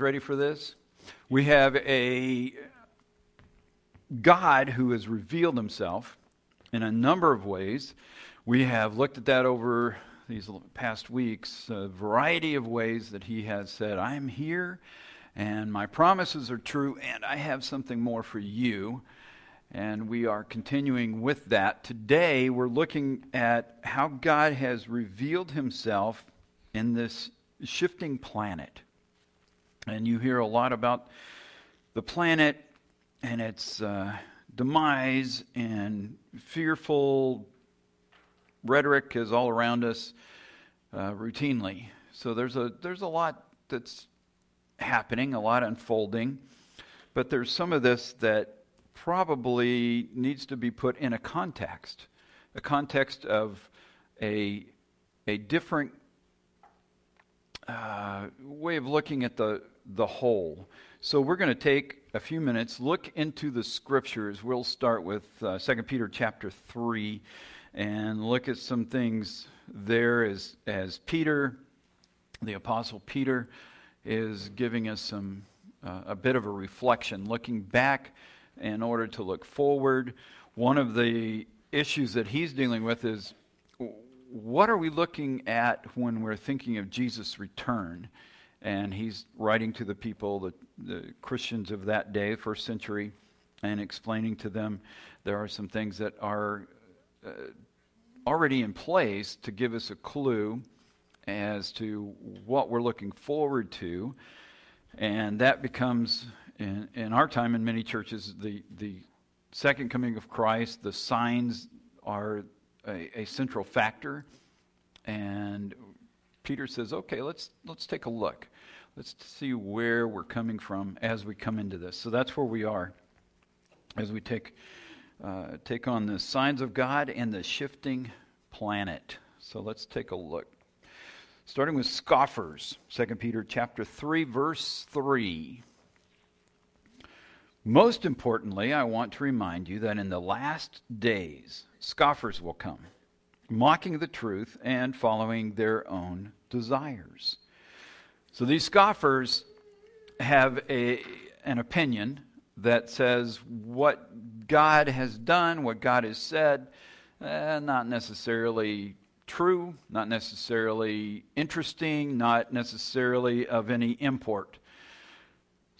Ready for this? We have a God who has revealed himself in a number of ways. We have looked at that over these past weeks, a variety of ways that he has said, I am here and my promises are true and I have something more for you. And we are continuing with that. Today, we're looking at how God has revealed himself in this shifting planet. And you hear a lot about the planet and its uh, demise and fearful rhetoric is all around us uh, routinely. So there's a there's a lot that's happening, a lot unfolding, but there's some of this that probably needs to be put in a context, a context of a a different uh, way of looking at the the whole. So we're going to take a few minutes, look into the scriptures. We'll start with uh, 2 Peter chapter 3 and look at some things there as, as Peter, the Apostle Peter, is giving us some uh, a bit of a reflection, looking back in order to look forward. One of the issues that he's dealing with is what are we looking at when we're thinking of Jesus' return? And he's writing to the people, the, the Christians of that day, first century, and explaining to them there are some things that are uh, already in place to give us a clue as to what we're looking forward to. And that becomes, in, in our time in many churches, the, the second coming of Christ. The signs are a, a central factor. And Peter says, okay, let's, let's take a look. Let's see where we're coming from as we come into this. So that's where we are as we take, uh, take on the signs of God and the shifting planet. So let's take a look. Starting with scoffers, 2 Peter chapter 3 verse 3. Most importantly, I want to remind you that in the last days scoffers will come mocking the truth and following their own desires. So these scoffers have a, an opinion that says what God has done, what God has said, eh, not necessarily true, not necessarily interesting, not necessarily of any import.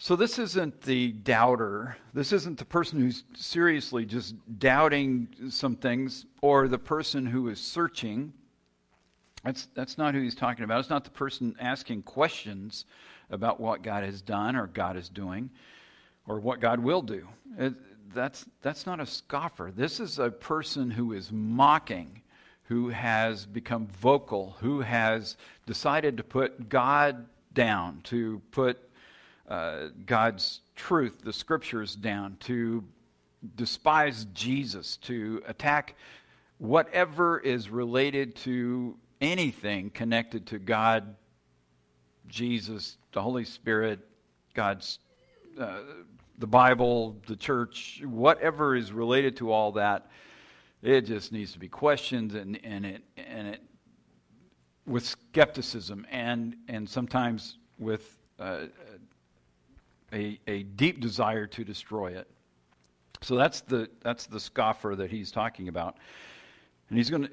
So, this isn't the doubter. This isn't the person who's seriously just doubting some things or the person who is searching. That's, that's not who he's talking about. It's not the person asking questions about what God has done or God is doing or what God will do. It, that's, that's not a scoffer. This is a person who is mocking, who has become vocal, who has decided to put God down, to put uh, God's truth, the scriptures, down, to despise Jesus, to attack whatever is related to anything connected to God, Jesus, the Holy Spirit, God's, uh, the Bible, the church, whatever is related to all that, it just needs to be questioned and, and it and it with skepticism and and sometimes with uh, a, a deep desire to destroy it. So that's the, that's the scoffer that he's talking about. And he's going to,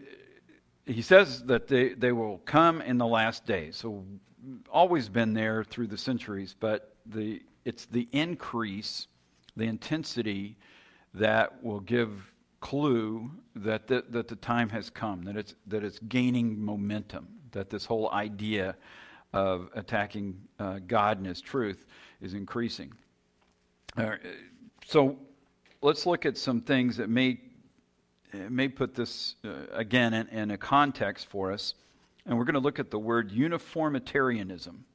he says that they, they will come in the last days. So always been there through the centuries, but the, it's the increase, the intensity that will give clue that the, that the time has come, that it's, that it's gaining momentum, that this whole idea of attacking uh, God and His truth is increasing. Uh, so let's look at some things that may, may put this, uh, again, in, in a context for us. And we're going to look at the word uniformitarianism.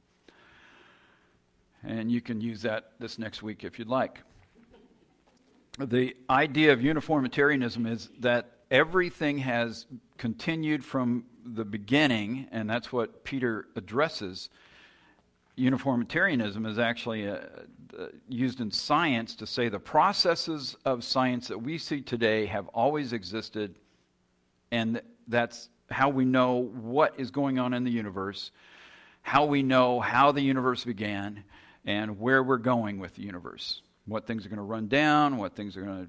And you can use that this next week if you'd like. The idea of uniformitarianism is that everything has continued from the beginning, and that's what Peter addresses. Uniformitarianism is actually uh, uh, used in science to say the processes of science that we see today have always existed, and that's how we know what is going on in the universe, how we know how the universe began, and where we're going with the universe. What things are going to run down, what things are going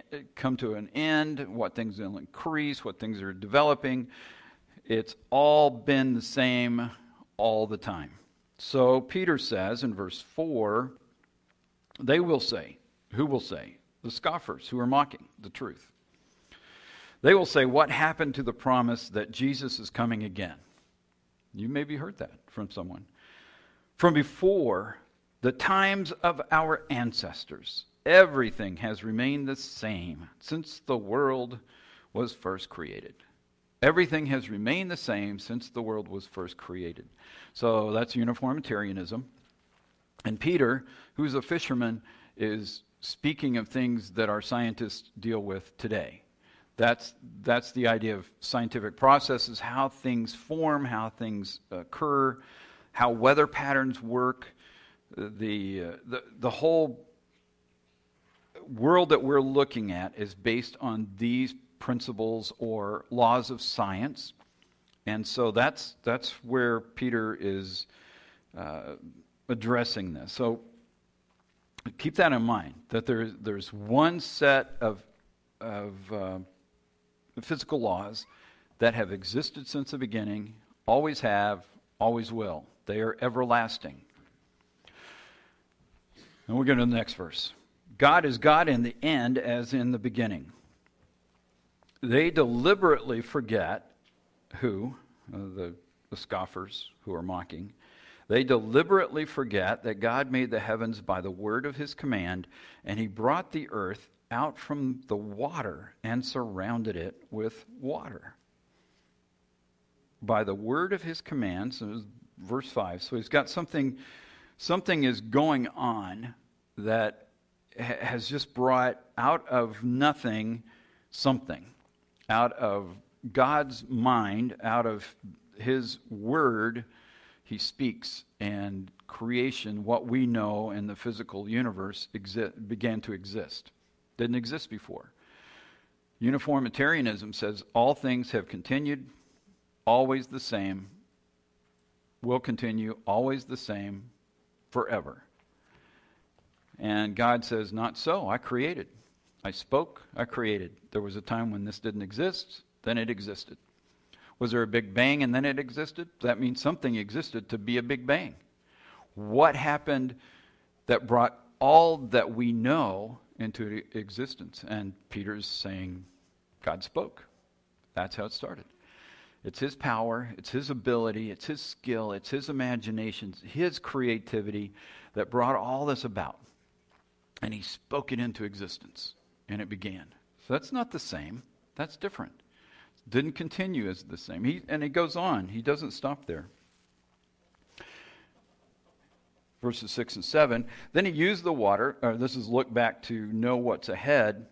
to come to an end, what things will increase, what things are developing. It's all been the same all the time. So Peter says in verse 4 they will say, who will say? The scoffers who are mocking the truth. They will say, What happened to the promise that Jesus is coming again? You maybe heard that from someone. From before the times of our ancestors, everything has remained the same since the world was first created. Everything has remained the same since the world was first created. So that's uniformitarianism. And Peter, who's a fisherman, is speaking of things that our scientists deal with today. That's, that's the idea of scientific processes, how things form, how things occur, how weather patterns work, the, uh, the, the whole world that we're looking at is based on these principles or laws of science. And so that's, that's where Peter is uh, addressing this. So keep that in mind that there's, there's one set of, of uh, physical laws that have existed since the beginning, always have, always will. They are everlasting. And we're going to the next verse. God is God in the end as in the beginning. They deliberately forget who? Uh, the, the scoffers who are mocking. They deliberately forget that God made the heavens by the word of his command, and he brought the earth out from the water and surrounded it with water. By the word of his command, so verse 5. So he's got something, something is going on that has just brought out of nothing something, out of God's mind, out of his word, he speaks, and creation, what we know in the physical universe, exi- began to exist. Didn't exist before. Uniformitarianism says all things have continued, always the same, will continue, always the same, forever. And God says, Not so. I created. I spoke. I created. There was a time when this didn't exist, then it existed. Was there a big bang and then it existed? That means something existed to be a big bang. What happened that brought all that we know into existence? And Peter's saying, God spoke. That's how it started. It's his power, it's his ability, it's his skill, it's his imagination, his creativity that brought all this about and he spoke it into existence, and it began. So that's not the same. That's different. Didn't continue as the same. He, and it goes on. He doesn't stop there. Verses 6 and 7. Then he used the water. this is look back to know what's ahead.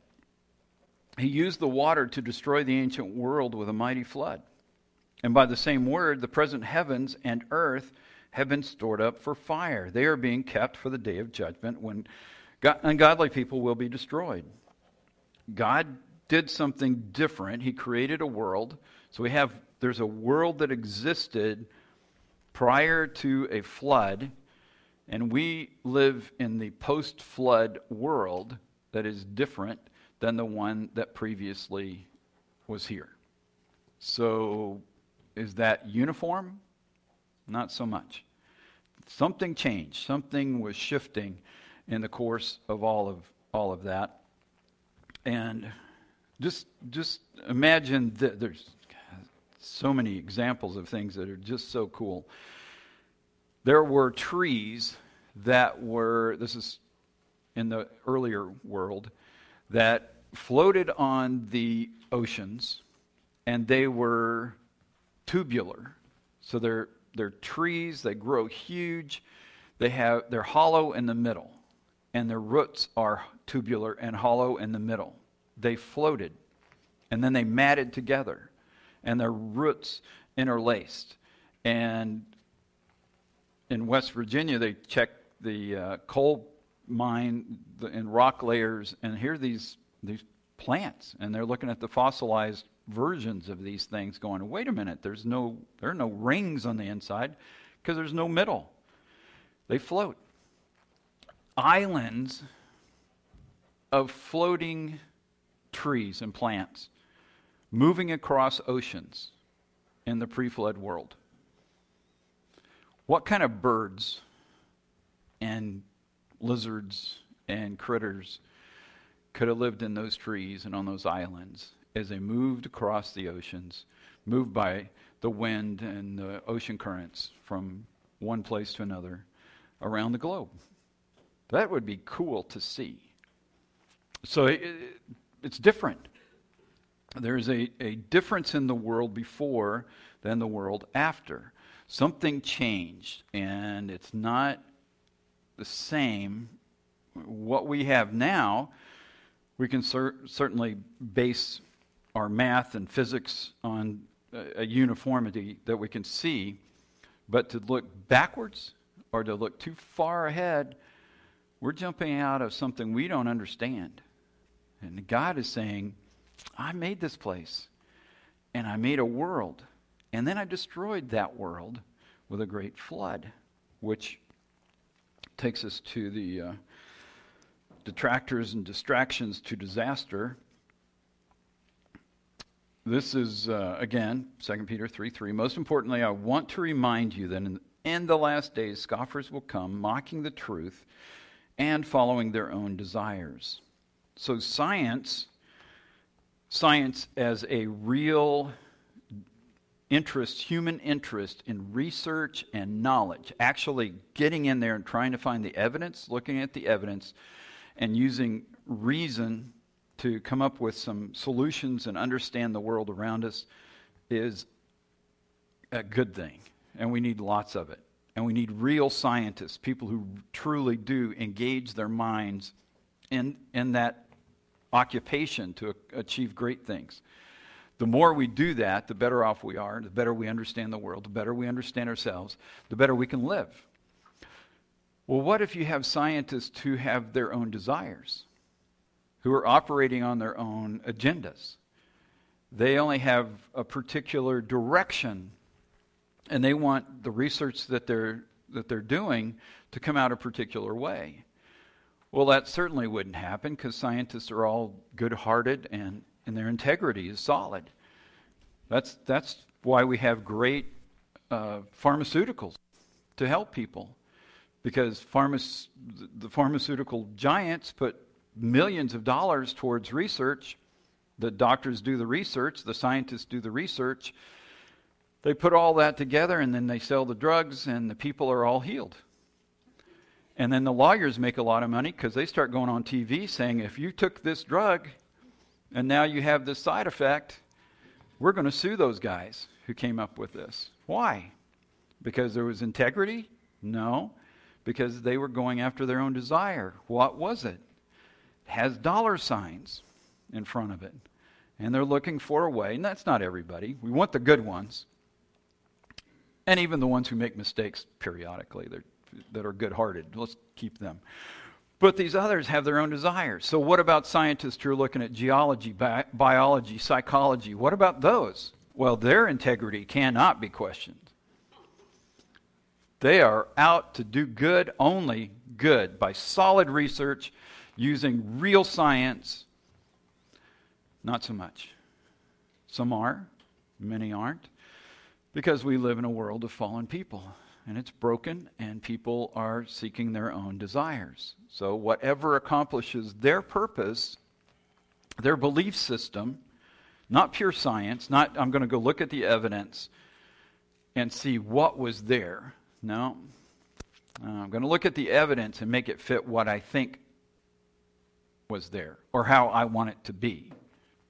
He used the water to destroy the ancient world with a mighty flood. And by the same word, the present heavens and earth have been stored up for fire. They are being kept for the day of judgment when ungodly people will be destroyed. God did something different. He created a world. So we have there's a world that existed prior to a flood, and we live in the post-flood world that is different than the one that previously was here. So is that uniform? Not so much. Something changed. Something was shifting in the course of all of all of that. And just just imagine that there's so many examples of things that are just so cool. There were trees that were this is in the earlier world that floated on the oceans and they were tubular. So they're they're trees, they grow huge, they have they're hollow in the middle and their roots are tubular and hollow in the middle. They floated, and then they matted together, and their roots interlaced. And in West Virginia, they checked the uh, coal mine and rock layers, and here these these plants, and they're looking at the fossilized versions of these things, going, "Wait a minute, there's no there are no rings on the inside because there's no middle. They float." Islands of floating trees and plants moving across oceans in the pre flood world. What kind of birds and lizards and critters could have lived in those trees and on those islands as they moved across the oceans, moved by the wind and the ocean currents from one place to another around the globe? That would be cool to see. So it, it's different. There's a, a difference in the world before than the world after. Something changed, and it's not the same. What we have now, we can cer- certainly base our math and physics on a, a uniformity that we can see, but to look backwards or to look too far ahead, we're jumping out of something we don't understand. And God is saying, I made this place, and I made a world, and then I destroyed that world with a great flood, which takes us to the uh, detractors and distractions to disaster. This is, uh, again, 2 Peter 3 3. Most importantly, I want to remind you that in, in the last days, scoffers will come, mocking the truth and following their own desires. So, science, science as a real interest, human interest in research and knowledge, actually getting in there and trying to find the evidence, looking at the evidence, and using reason to come up with some solutions and understand the world around us is a good thing. And we need lots of it. And we need real scientists, people who truly do engage their minds in, in that occupation to achieve great things. The more we do that, the better off we are, the better we understand the world, the better we understand ourselves, the better we can live. Well, what if you have scientists who have their own desires, who are operating on their own agendas? They only have a particular direction, and they want the research that they're, that they're doing to come out a particular way. Well, that certainly wouldn't happen because scientists are all good hearted and, and their integrity is solid. That's, that's why we have great uh, pharmaceuticals to help people because pharma- the pharmaceutical giants put millions of dollars towards research. The doctors do the research, the scientists do the research. They put all that together and then they sell the drugs, and the people are all healed. And then the lawyers make a lot of money because they start going on TV saying, if you took this drug and now you have this side effect, we're going to sue those guys who came up with this. Why? Because there was integrity? No. Because they were going after their own desire. What was it? It has dollar signs in front of it. And they're looking for a way, and that's not everybody. We want the good ones. And even the ones who make mistakes periodically. That are good hearted. Let's keep them. But these others have their own desires. So, what about scientists who are looking at geology, bi- biology, psychology? What about those? Well, their integrity cannot be questioned. They are out to do good, only good, by solid research, using real science. Not so much. Some are, many aren't, because we live in a world of fallen people and it's broken, and people are seeking their own desires. So, whatever accomplishes their purpose, their belief system, not pure science, not I'm going to go look at the evidence and see what was there. No. Uh, I'm going to look at the evidence and make it fit what I think was there or how I want it to be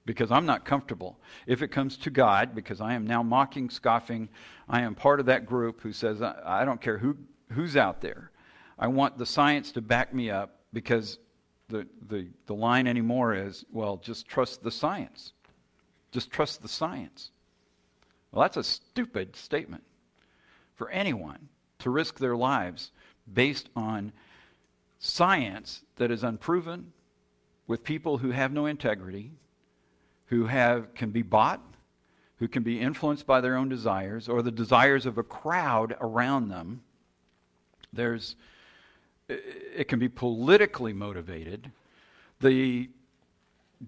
because I'm not comfortable. If it comes to God, because I am now mocking, scoffing, I am part of that group who says, I, don't care who, who's out there. I want the science to back me up because the, the, the line anymore is, well, just trust the science. Just trust the science. Well, that's a stupid statement for anyone to risk their lives based on science that is unproven with people who have no integrity, who have, can be bought, who can be influenced by their own desires or the desires of a crowd around them. There's it can be politically motivated. The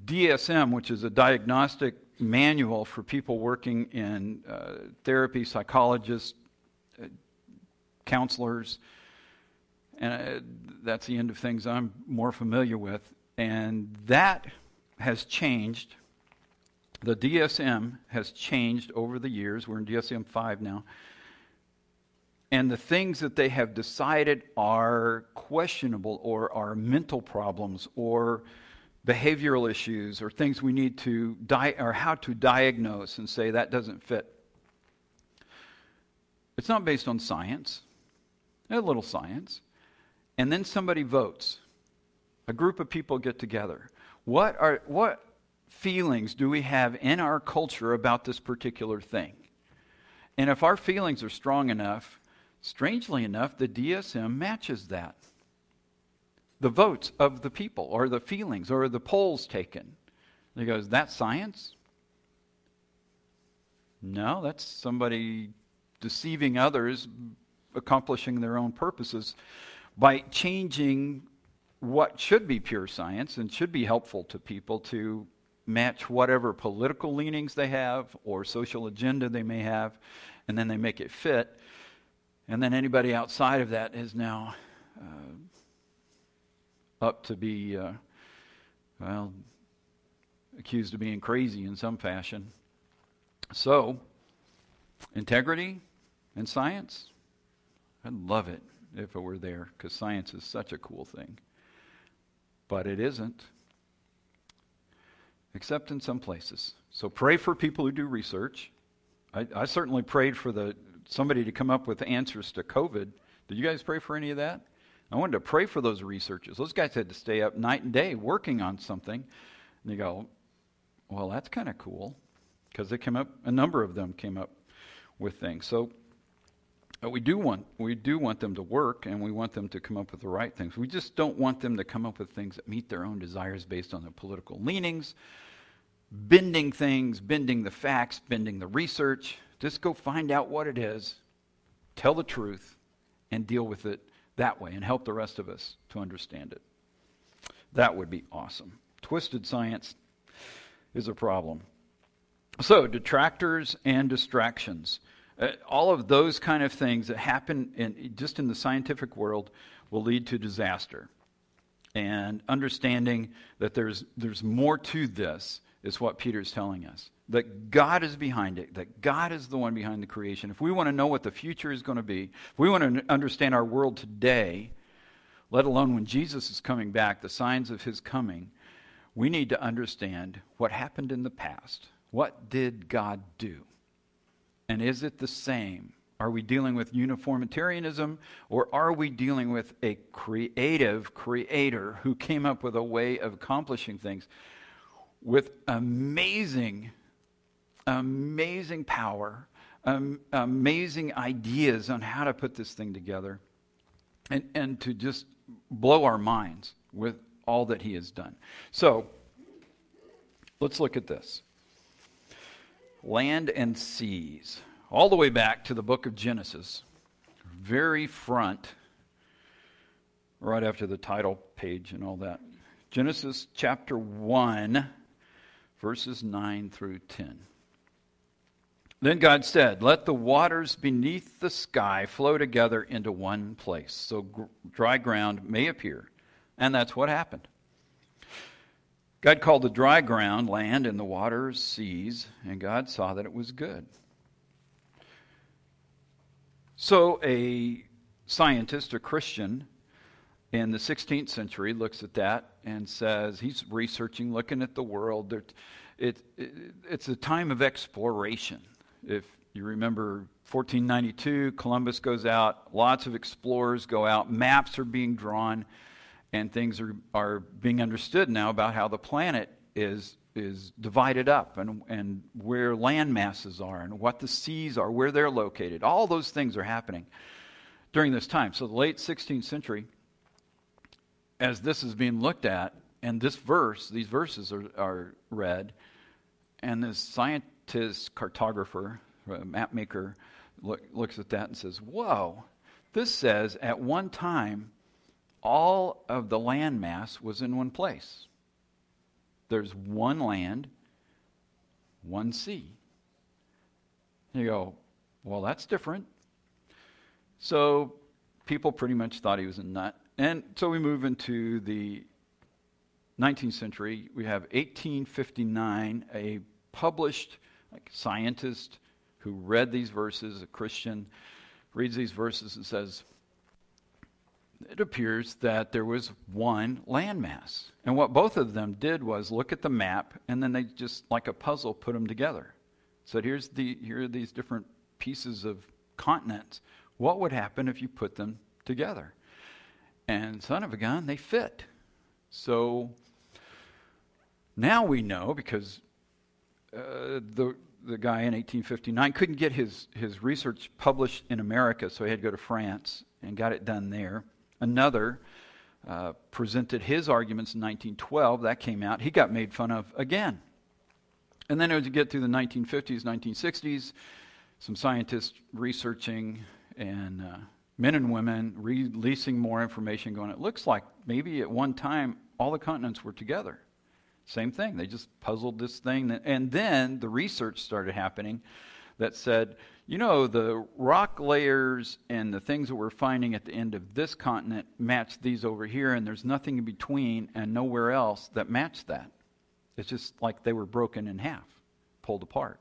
DSM, which is a diagnostic manual for people working in uh, therapy, psychologists, uh, counselors, and uh, that's the end of things I'm more familiar with. And that has changed. The DSM has changed over the years. We're in DSM 5 now. And the things that they have decided are questionable or are mental problems or behavioral issues or things we need to or how to diagnose and say that doesn't fit. It's not based on science. A little science. And then somebody votes. A group of people get together. What are what feelings do we have in our culture about this particular thing? And if our feelings are strong enough, strangely enough, the DSM matches that the votes of the people or the feelings or the polls taken. he goes, That's science? No, that's somebody deceiving others, accomplishing their own purposes by changing what should be pure science and should be helpful to people to match whatever political leanings they have or social agenda they may have, and then they make it fit. And then anybody outside of that is now uh, up to be, uh, well, accused of being crazy in some fashion. So, integrity and science, I'd love it if it were there because science is such a cool thing. But it isn't, except in some places. So pray for people who do research. I, I certainly prayed for the somebody to come up with answers to COVID. Did you guys pray for any of that? I wanted to pray for those researchers. Those guys had to stay up night and day working on something. And you go, well, that's kind of cool because they came up, a number of them came up with things. So uh, we do want we do want them to work and we want them to come up with the right things. We just don't want them to come up with things that meet their own desires based on their political leanings, bending things, bending the facts, bending the research. Just go find out what it is, tell the truth, and deal with it that way and help the rest of us to understand it. That would be awesome. Twisted science is a problem. So, detractors and distractions. Uh, all of those kind of things that happen in, just in the scientific world will lead to disaster. And understanding that there's, there's more to this is what Peter's telling us that God is behind it, that God is the one behind the creation. If we want to know what the future is going to be, if we want to understand our world today, let alone when Jesus is coming back, the signs of his coming, we need to understand what happened in the past. What did God do? And is it the same? Are we dealing with uniformitarianism or are we dealing with a creative creator who came up with a way of accomplishing things with amazing amazing power, um, amazing ideas on how to put this thing together, and, and to just blow our minds with all that He has done. So, let's look at this land and seas, all the way back to the book of Genesis, very front, right after the title page and all that. Genesis chapter 1, verses 9 through 10. Then God said, Let the waters beneath the sky flow together into one place, so gr- dry ground may appear. And that's what happened. God called the dry ground land and the waters seas, and God saw that it was good. So a scientist, a Christian in the 16th century, looks at that and says, he's researching, looking at the world. It, it, it, it's a time of exploration. If you remember 1492, Columbus goes out, lots of explorers go out, maps are being drawn, and things are, are being understood now about how the planet is, is divided up and, and where land masses are and what the seas are, where they're located. All those things are happening during this time. So, the late 16th century, as this is being looked at, and this verse, these verses are, are read, and this scientist, cartographer, uh, map maker, look, looks at that and says, Whoa, this says at one time all of the landmass was in one place. There's one land, one sea. You go, well, that's different. So people pretty much thought he was a nut. And so we move into the 19th century. We have 1859, a published like scientist who read these verses, a Christian, reads these verses and says, it appears that there was one landmass. And what both of them did was look at the map and then they just, like a puzzle, put them together. So here's the, here are these different pieces of continents. What would happen if you put them together? And son of a gun, they fit. So now we know because uh, the the guy in 1859 couldn't get his his research published in America, so he had to go to France and got it done there. Another uh, presented his arguments in 1912. That came out. He got made fun of again. And then as you get through the 1950s, 1960s, some scientists researching and uh, men and women releasing more information, going, it looks like maybe at one time all the continents were together. Same thing. They just puzzled this thing. And then the research started happening that said, you know, the rock layers and the things that we're finding at the end of this continent match these over here, and there's nothing in between and nowhere else that match that. It's just like they were broken in half, pulled apart.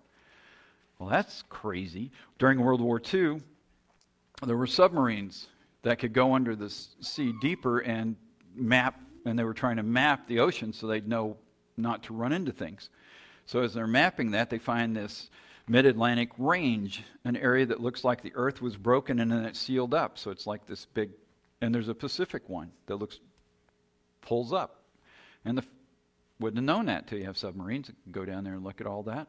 Well, that's crazy. During World War II, there were submarines that could go under the sea deeper and map, and they were trying to map the ocean so they'd know not to run into things. So as they're mapping that, they find this mid Atlantic range, an area that looks like the earth was broken and then it's sealed up. So it's like this big, and there's a Pacific one that looks, pulls up. And the, wouldn't have known that till you have submarines can go down there and look at all that.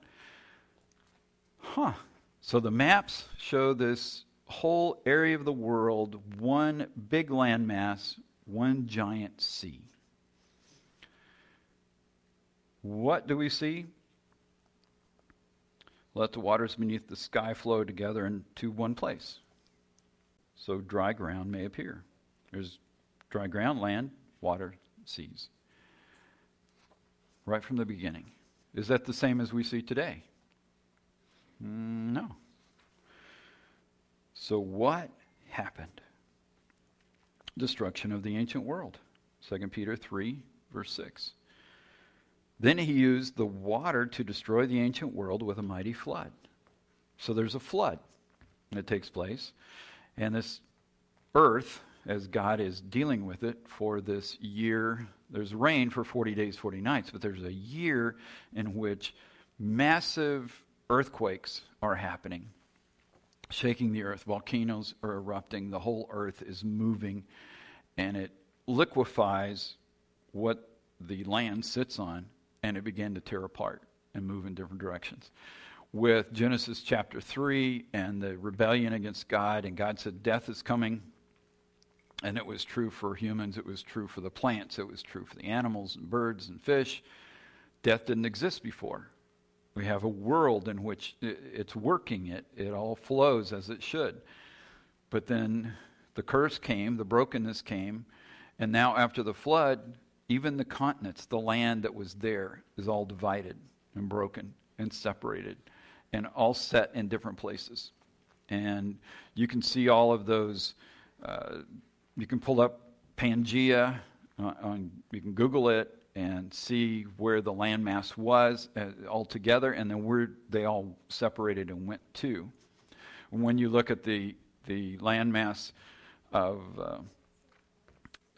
Huh. So the maps show this whole area of the world, one big landmass, one giant sea. What do we see? Let the waters beneath the sky flow together into one place. So dry ground may appear. There's dry ground, land, water, seas. Right from the beginning. Is that the same as we see today? Mm, no. So what happened? Destruction of the ancient world. 2 Peter 3, verse 6. Then he used the water to destroy the ancient world with a mighty flood. So there's a flood that takes place. And this earth, as God is dealing with it for this year, there's rain for 40 days, 40 nights, but there's a year in which massive earthquakes are happening, shaking the earth. Volcanoes are erupting. The whole earth is moving, and it liquefies what the land sits on and it began to tear apart and move in different directions. With Genesis chapter 3 and the rebellion against God, and God said, Death is coming. And it was true for humans, it was true for the plants, it was true for the animals and birds and fish. Death didn't exist before. We have a world in which it's working, it, it all flows as it should. But then the curse came, the brokenness came, and now after the flood, even the continents, the land that was there, is all divided and broken and separated and all set in different places. And you can see all of those. Uh, you can pull up Pangea, uh, on, you can Google it and see where the landmass was uh, all together, and then where they all separated and went to. When you look at the the landmass of uh,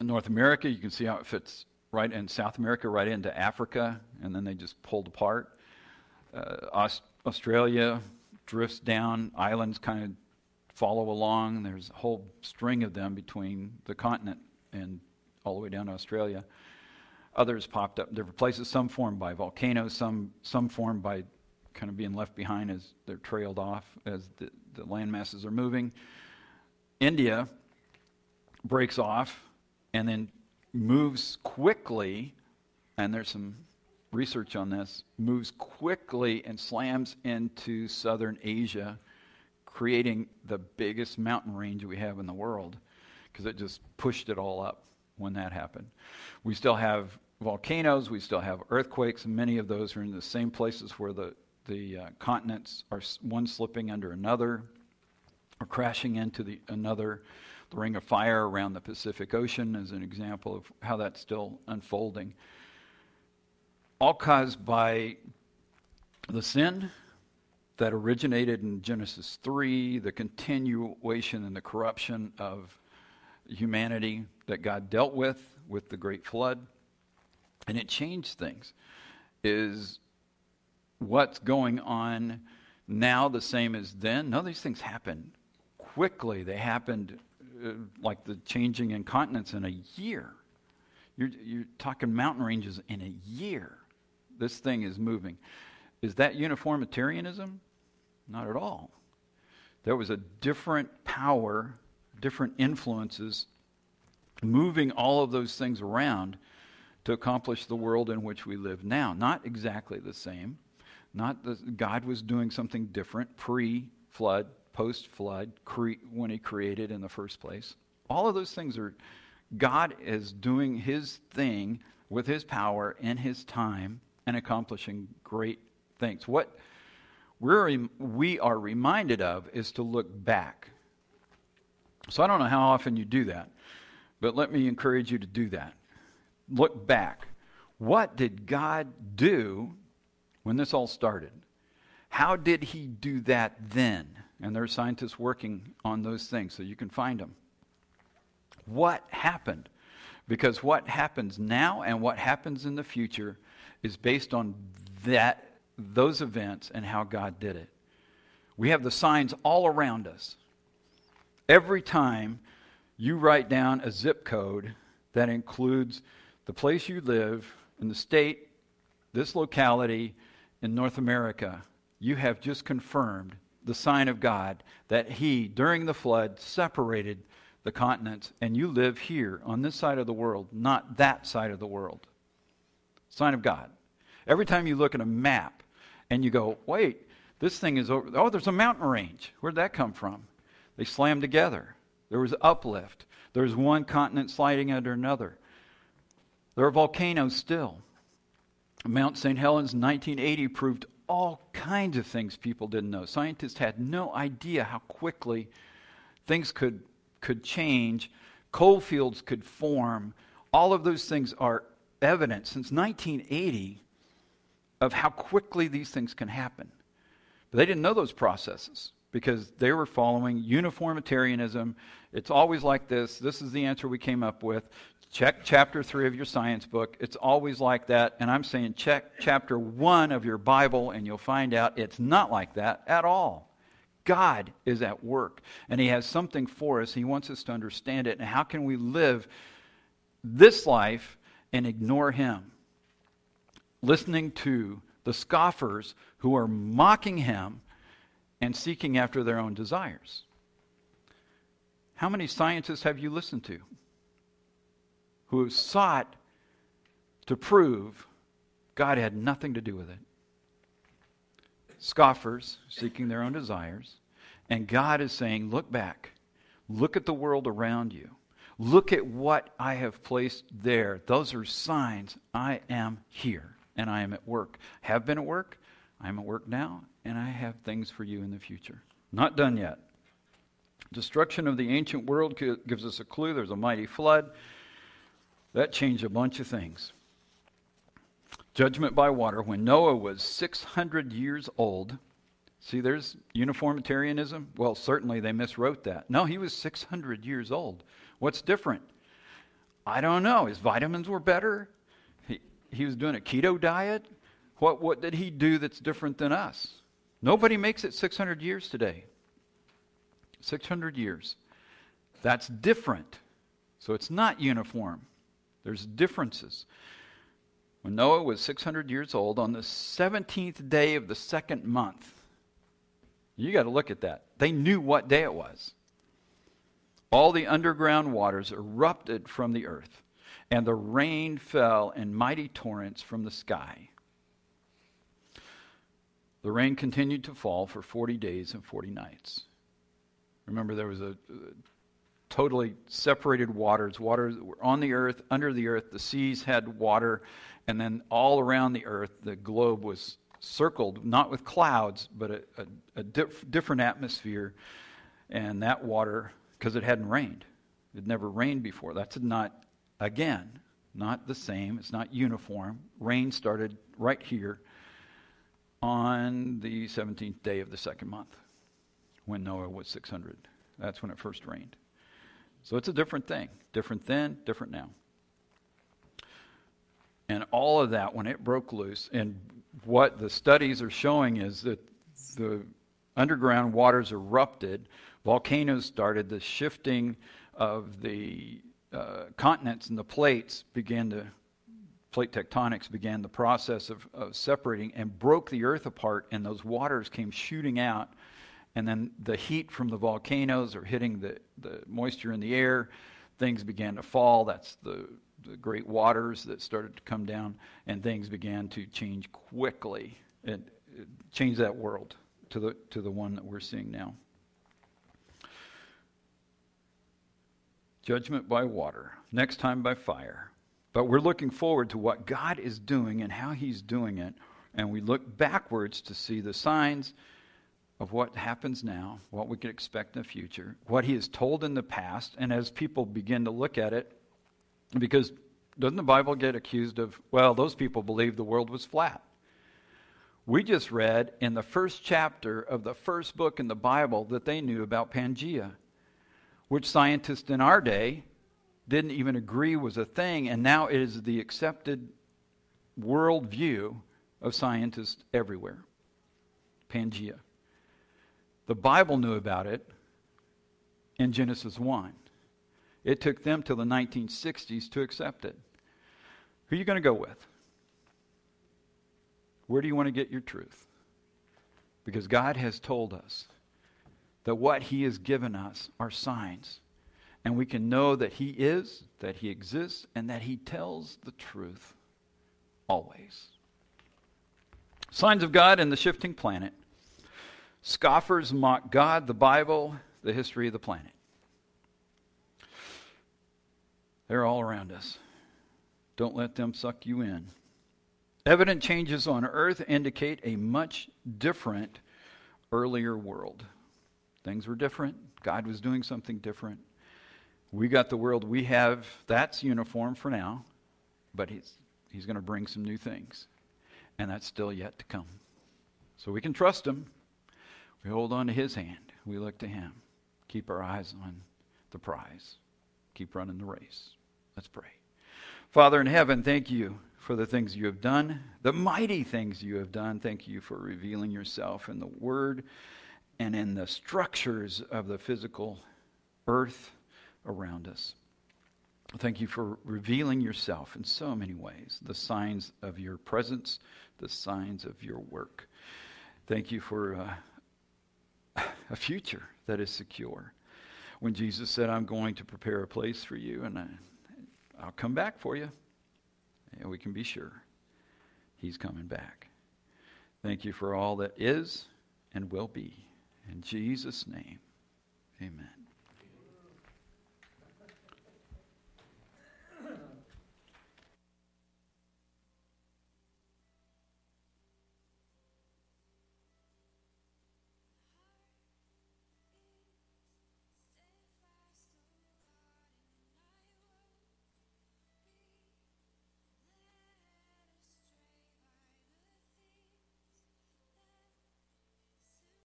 North America, you can see how it fits right in South America, right into Africa, and then they just pulled apart. Uh, Aust- Australia drifts down, islands kind of follow along. There's a whole string of them between the continent and all the way down to Australia. Others popped up different places, some formed by volcanoes, some, some formed by kind of being left behind as they're trailed off as the, the land masses are moving. India breaks off and then moves quickly, and there's some research on this, moves quickly and slams into southern Asia, creating the biggest mountain range we have in the world because it just pushed it all up when that happened. We still have volcanoes, we still have earthquakes, and many of those are in the same places where the, the uh, continents are one slipping under another or crashing into the, another. The ring of fire around the Pacific Ocean is an example of how that's still unfolding. All caused by the sin that originated in Genesis 3, the continuation and the corruption of humanity that God dealt with with the great flood, and it changed things. Is what's going on now the same as then? No, these things happen quickly. They happened Uh, like the changing in continents in a year. You're, you're talking mountain ranges in a year. This thing is moving. Is that uniformitarianism? Not at all. There was a different power, different influences moving all of those things around to accomplish the world in which we live now. Not exactly the same. Not the, God was doing something different pre flood, post flood, cre- when He created in the first place. All of those things are, God is doing His thing with His power in His time and accomplishing great things. What we're, we are reminded of is to look back. So I don't know how often you do that, but let me encourage you to do that. Look back. What did God do when this all started? How did He do that then? And there are scientists working on those things, so you can find them. What happened? Because what happens now and what happens in the future is based on that those events and how God did it. We have the signs all around us. Every time you write down a zip code that includes the place you live in the state, this locality in North America, you have just confirmed the sign of God that He, during the flood, separated the continents, and you live here on this side of the world, not that side of the world. Sign of God. Every time you look at a map and you go, wait, this thing is over. Oh, there's a mountain range. Where'd that come from? They slammed together. There was uplift. There's one continent sliding under another. There are volcanoes still. Mount St. Helens 1980 proved all kinds of things people didn't know. Scientists had no idea how quickly things could, could change, coal fields could form. All of those things are evidence. Since 1980, of how quickly these things can happen. But they didn't know those processes because they were following uniformitarianism. It's always like this. This is the answer we came up with. Check chapter 3 of your science book. It's always like that. And I'm saying check chapter 1 of your Bible, and you'll find out it's not like that at all. God is at work, and He has something for us. He wants us to understand it. And how can we live this life and ignore Him? listening to the scoffers who are mocking him and seeking after their own desires. How many scientists have you listened to who have sought to prove God had nothing to do with it? Scoffers seeking their own desires. And God is saying, Look back. Look at the world around you. Look at what I have placed there. Those are signs I am here and I am at work. Have been at work, I am at work now, and I have things for you in the future. Not done yet. Destruction of the ancient world gives us a clue. There's a mighty flood. That changed a bunch of things. Judgment by water. When Noah was 600 years old, see, there's uniformitarianism. Well, certainly they miswrote that. No, he was 600 years old. What's different? I don't know. His vitamins were better he he was doing a keto diet. What, what did he do that's different than us? Nobody makes it 600 years today. 600 years. That's different. So it's not uniform. There's differences. When Noah was 600 years old, on the 17th day of the second month, you got to look at that. They knew what day it was. All the underground waters erupted from the earth and the rain fell in mighty torrents from the sky. The rain continued to fall for 40 days and 40 nights. Remember, there was a, totally separated waters, waters were on the earth, under the earth. The seas had water, and then all around the earth, the globe was circled, not with clouds, but a, a, a diff, different atmosphere. And that water, because it hadn't rained, it never rained before. That's not, again, not the same. It's not uniform. Rain started right here on the 17th day of the second month when Noah was 600. That's when it first rained. So it's a different thing. Different then, different now. And all of that, when it broke loose, and what the studies are showing is that the underground waters erupted, volcanoes started, the shifting of the uh, continents and the plates began to, plate tectonics began the process of, of separating and broke the earth apart, and those waters came shooting out. And then the heat from the volcanoes are hitting the, the moisture in the air. Things began to fall. That's the the great waters that started to come down, and things began to change quickly. and uh, change that world to the to the one that we're seeing now. Judgment by water, next time by fire. But we're looking forward to what God is doing and how He's doing it, and we look backwards to see the signs of what happens now, what we can expect in the future, what He has told in the past, and as people begin to look at it, because doesn't the Bible get accused of, well, those people believed the world was flat? We just read in the first chapter of the first book in the Bible that they knew about Pangea, which scientists in our day didn't even agree was a thing, and now it is the accepted worldview of scientists everywhere. Pangea. The Bible knew about it in Genesis 1. It took them till the 1960s to accept it. Who are you going to go with? Where do you want to get your truth? Because God has told us that what He has given us are signs. And we can know that He is, that He exists, and that He tells the truth always. Signs of God and the shifting planet. Scoffers mock God, the Bible, the history of the planet. They're all around us. Don't let them suck you in. Evident changes on earth indicate a much different earlier world. Things were different. God was doing something different. We got the world we have. That's uniform for now, but He's, he's going to bring some new things. And that's still yet to come. So we can trust Him. We hold on to His hand. We look to Him. Keep our eyes on the prize. Keep running the race. Let's pray. Father in heaven, thank you for the things you have done, the mighty things you have done. Thank you for revealing yourself in the Word and in the structures of the physical earth around us. Thank you for revealing yourself in so many ways, the signs of your presence, the signs of your work. Thank you for uh, a future that is secure. When Jesus said, I'm going to prepare a place for you, and I, I'll come back for you. And we can be sure he's coming back. Thank you for all that is and will be. In Jesus' name, amen.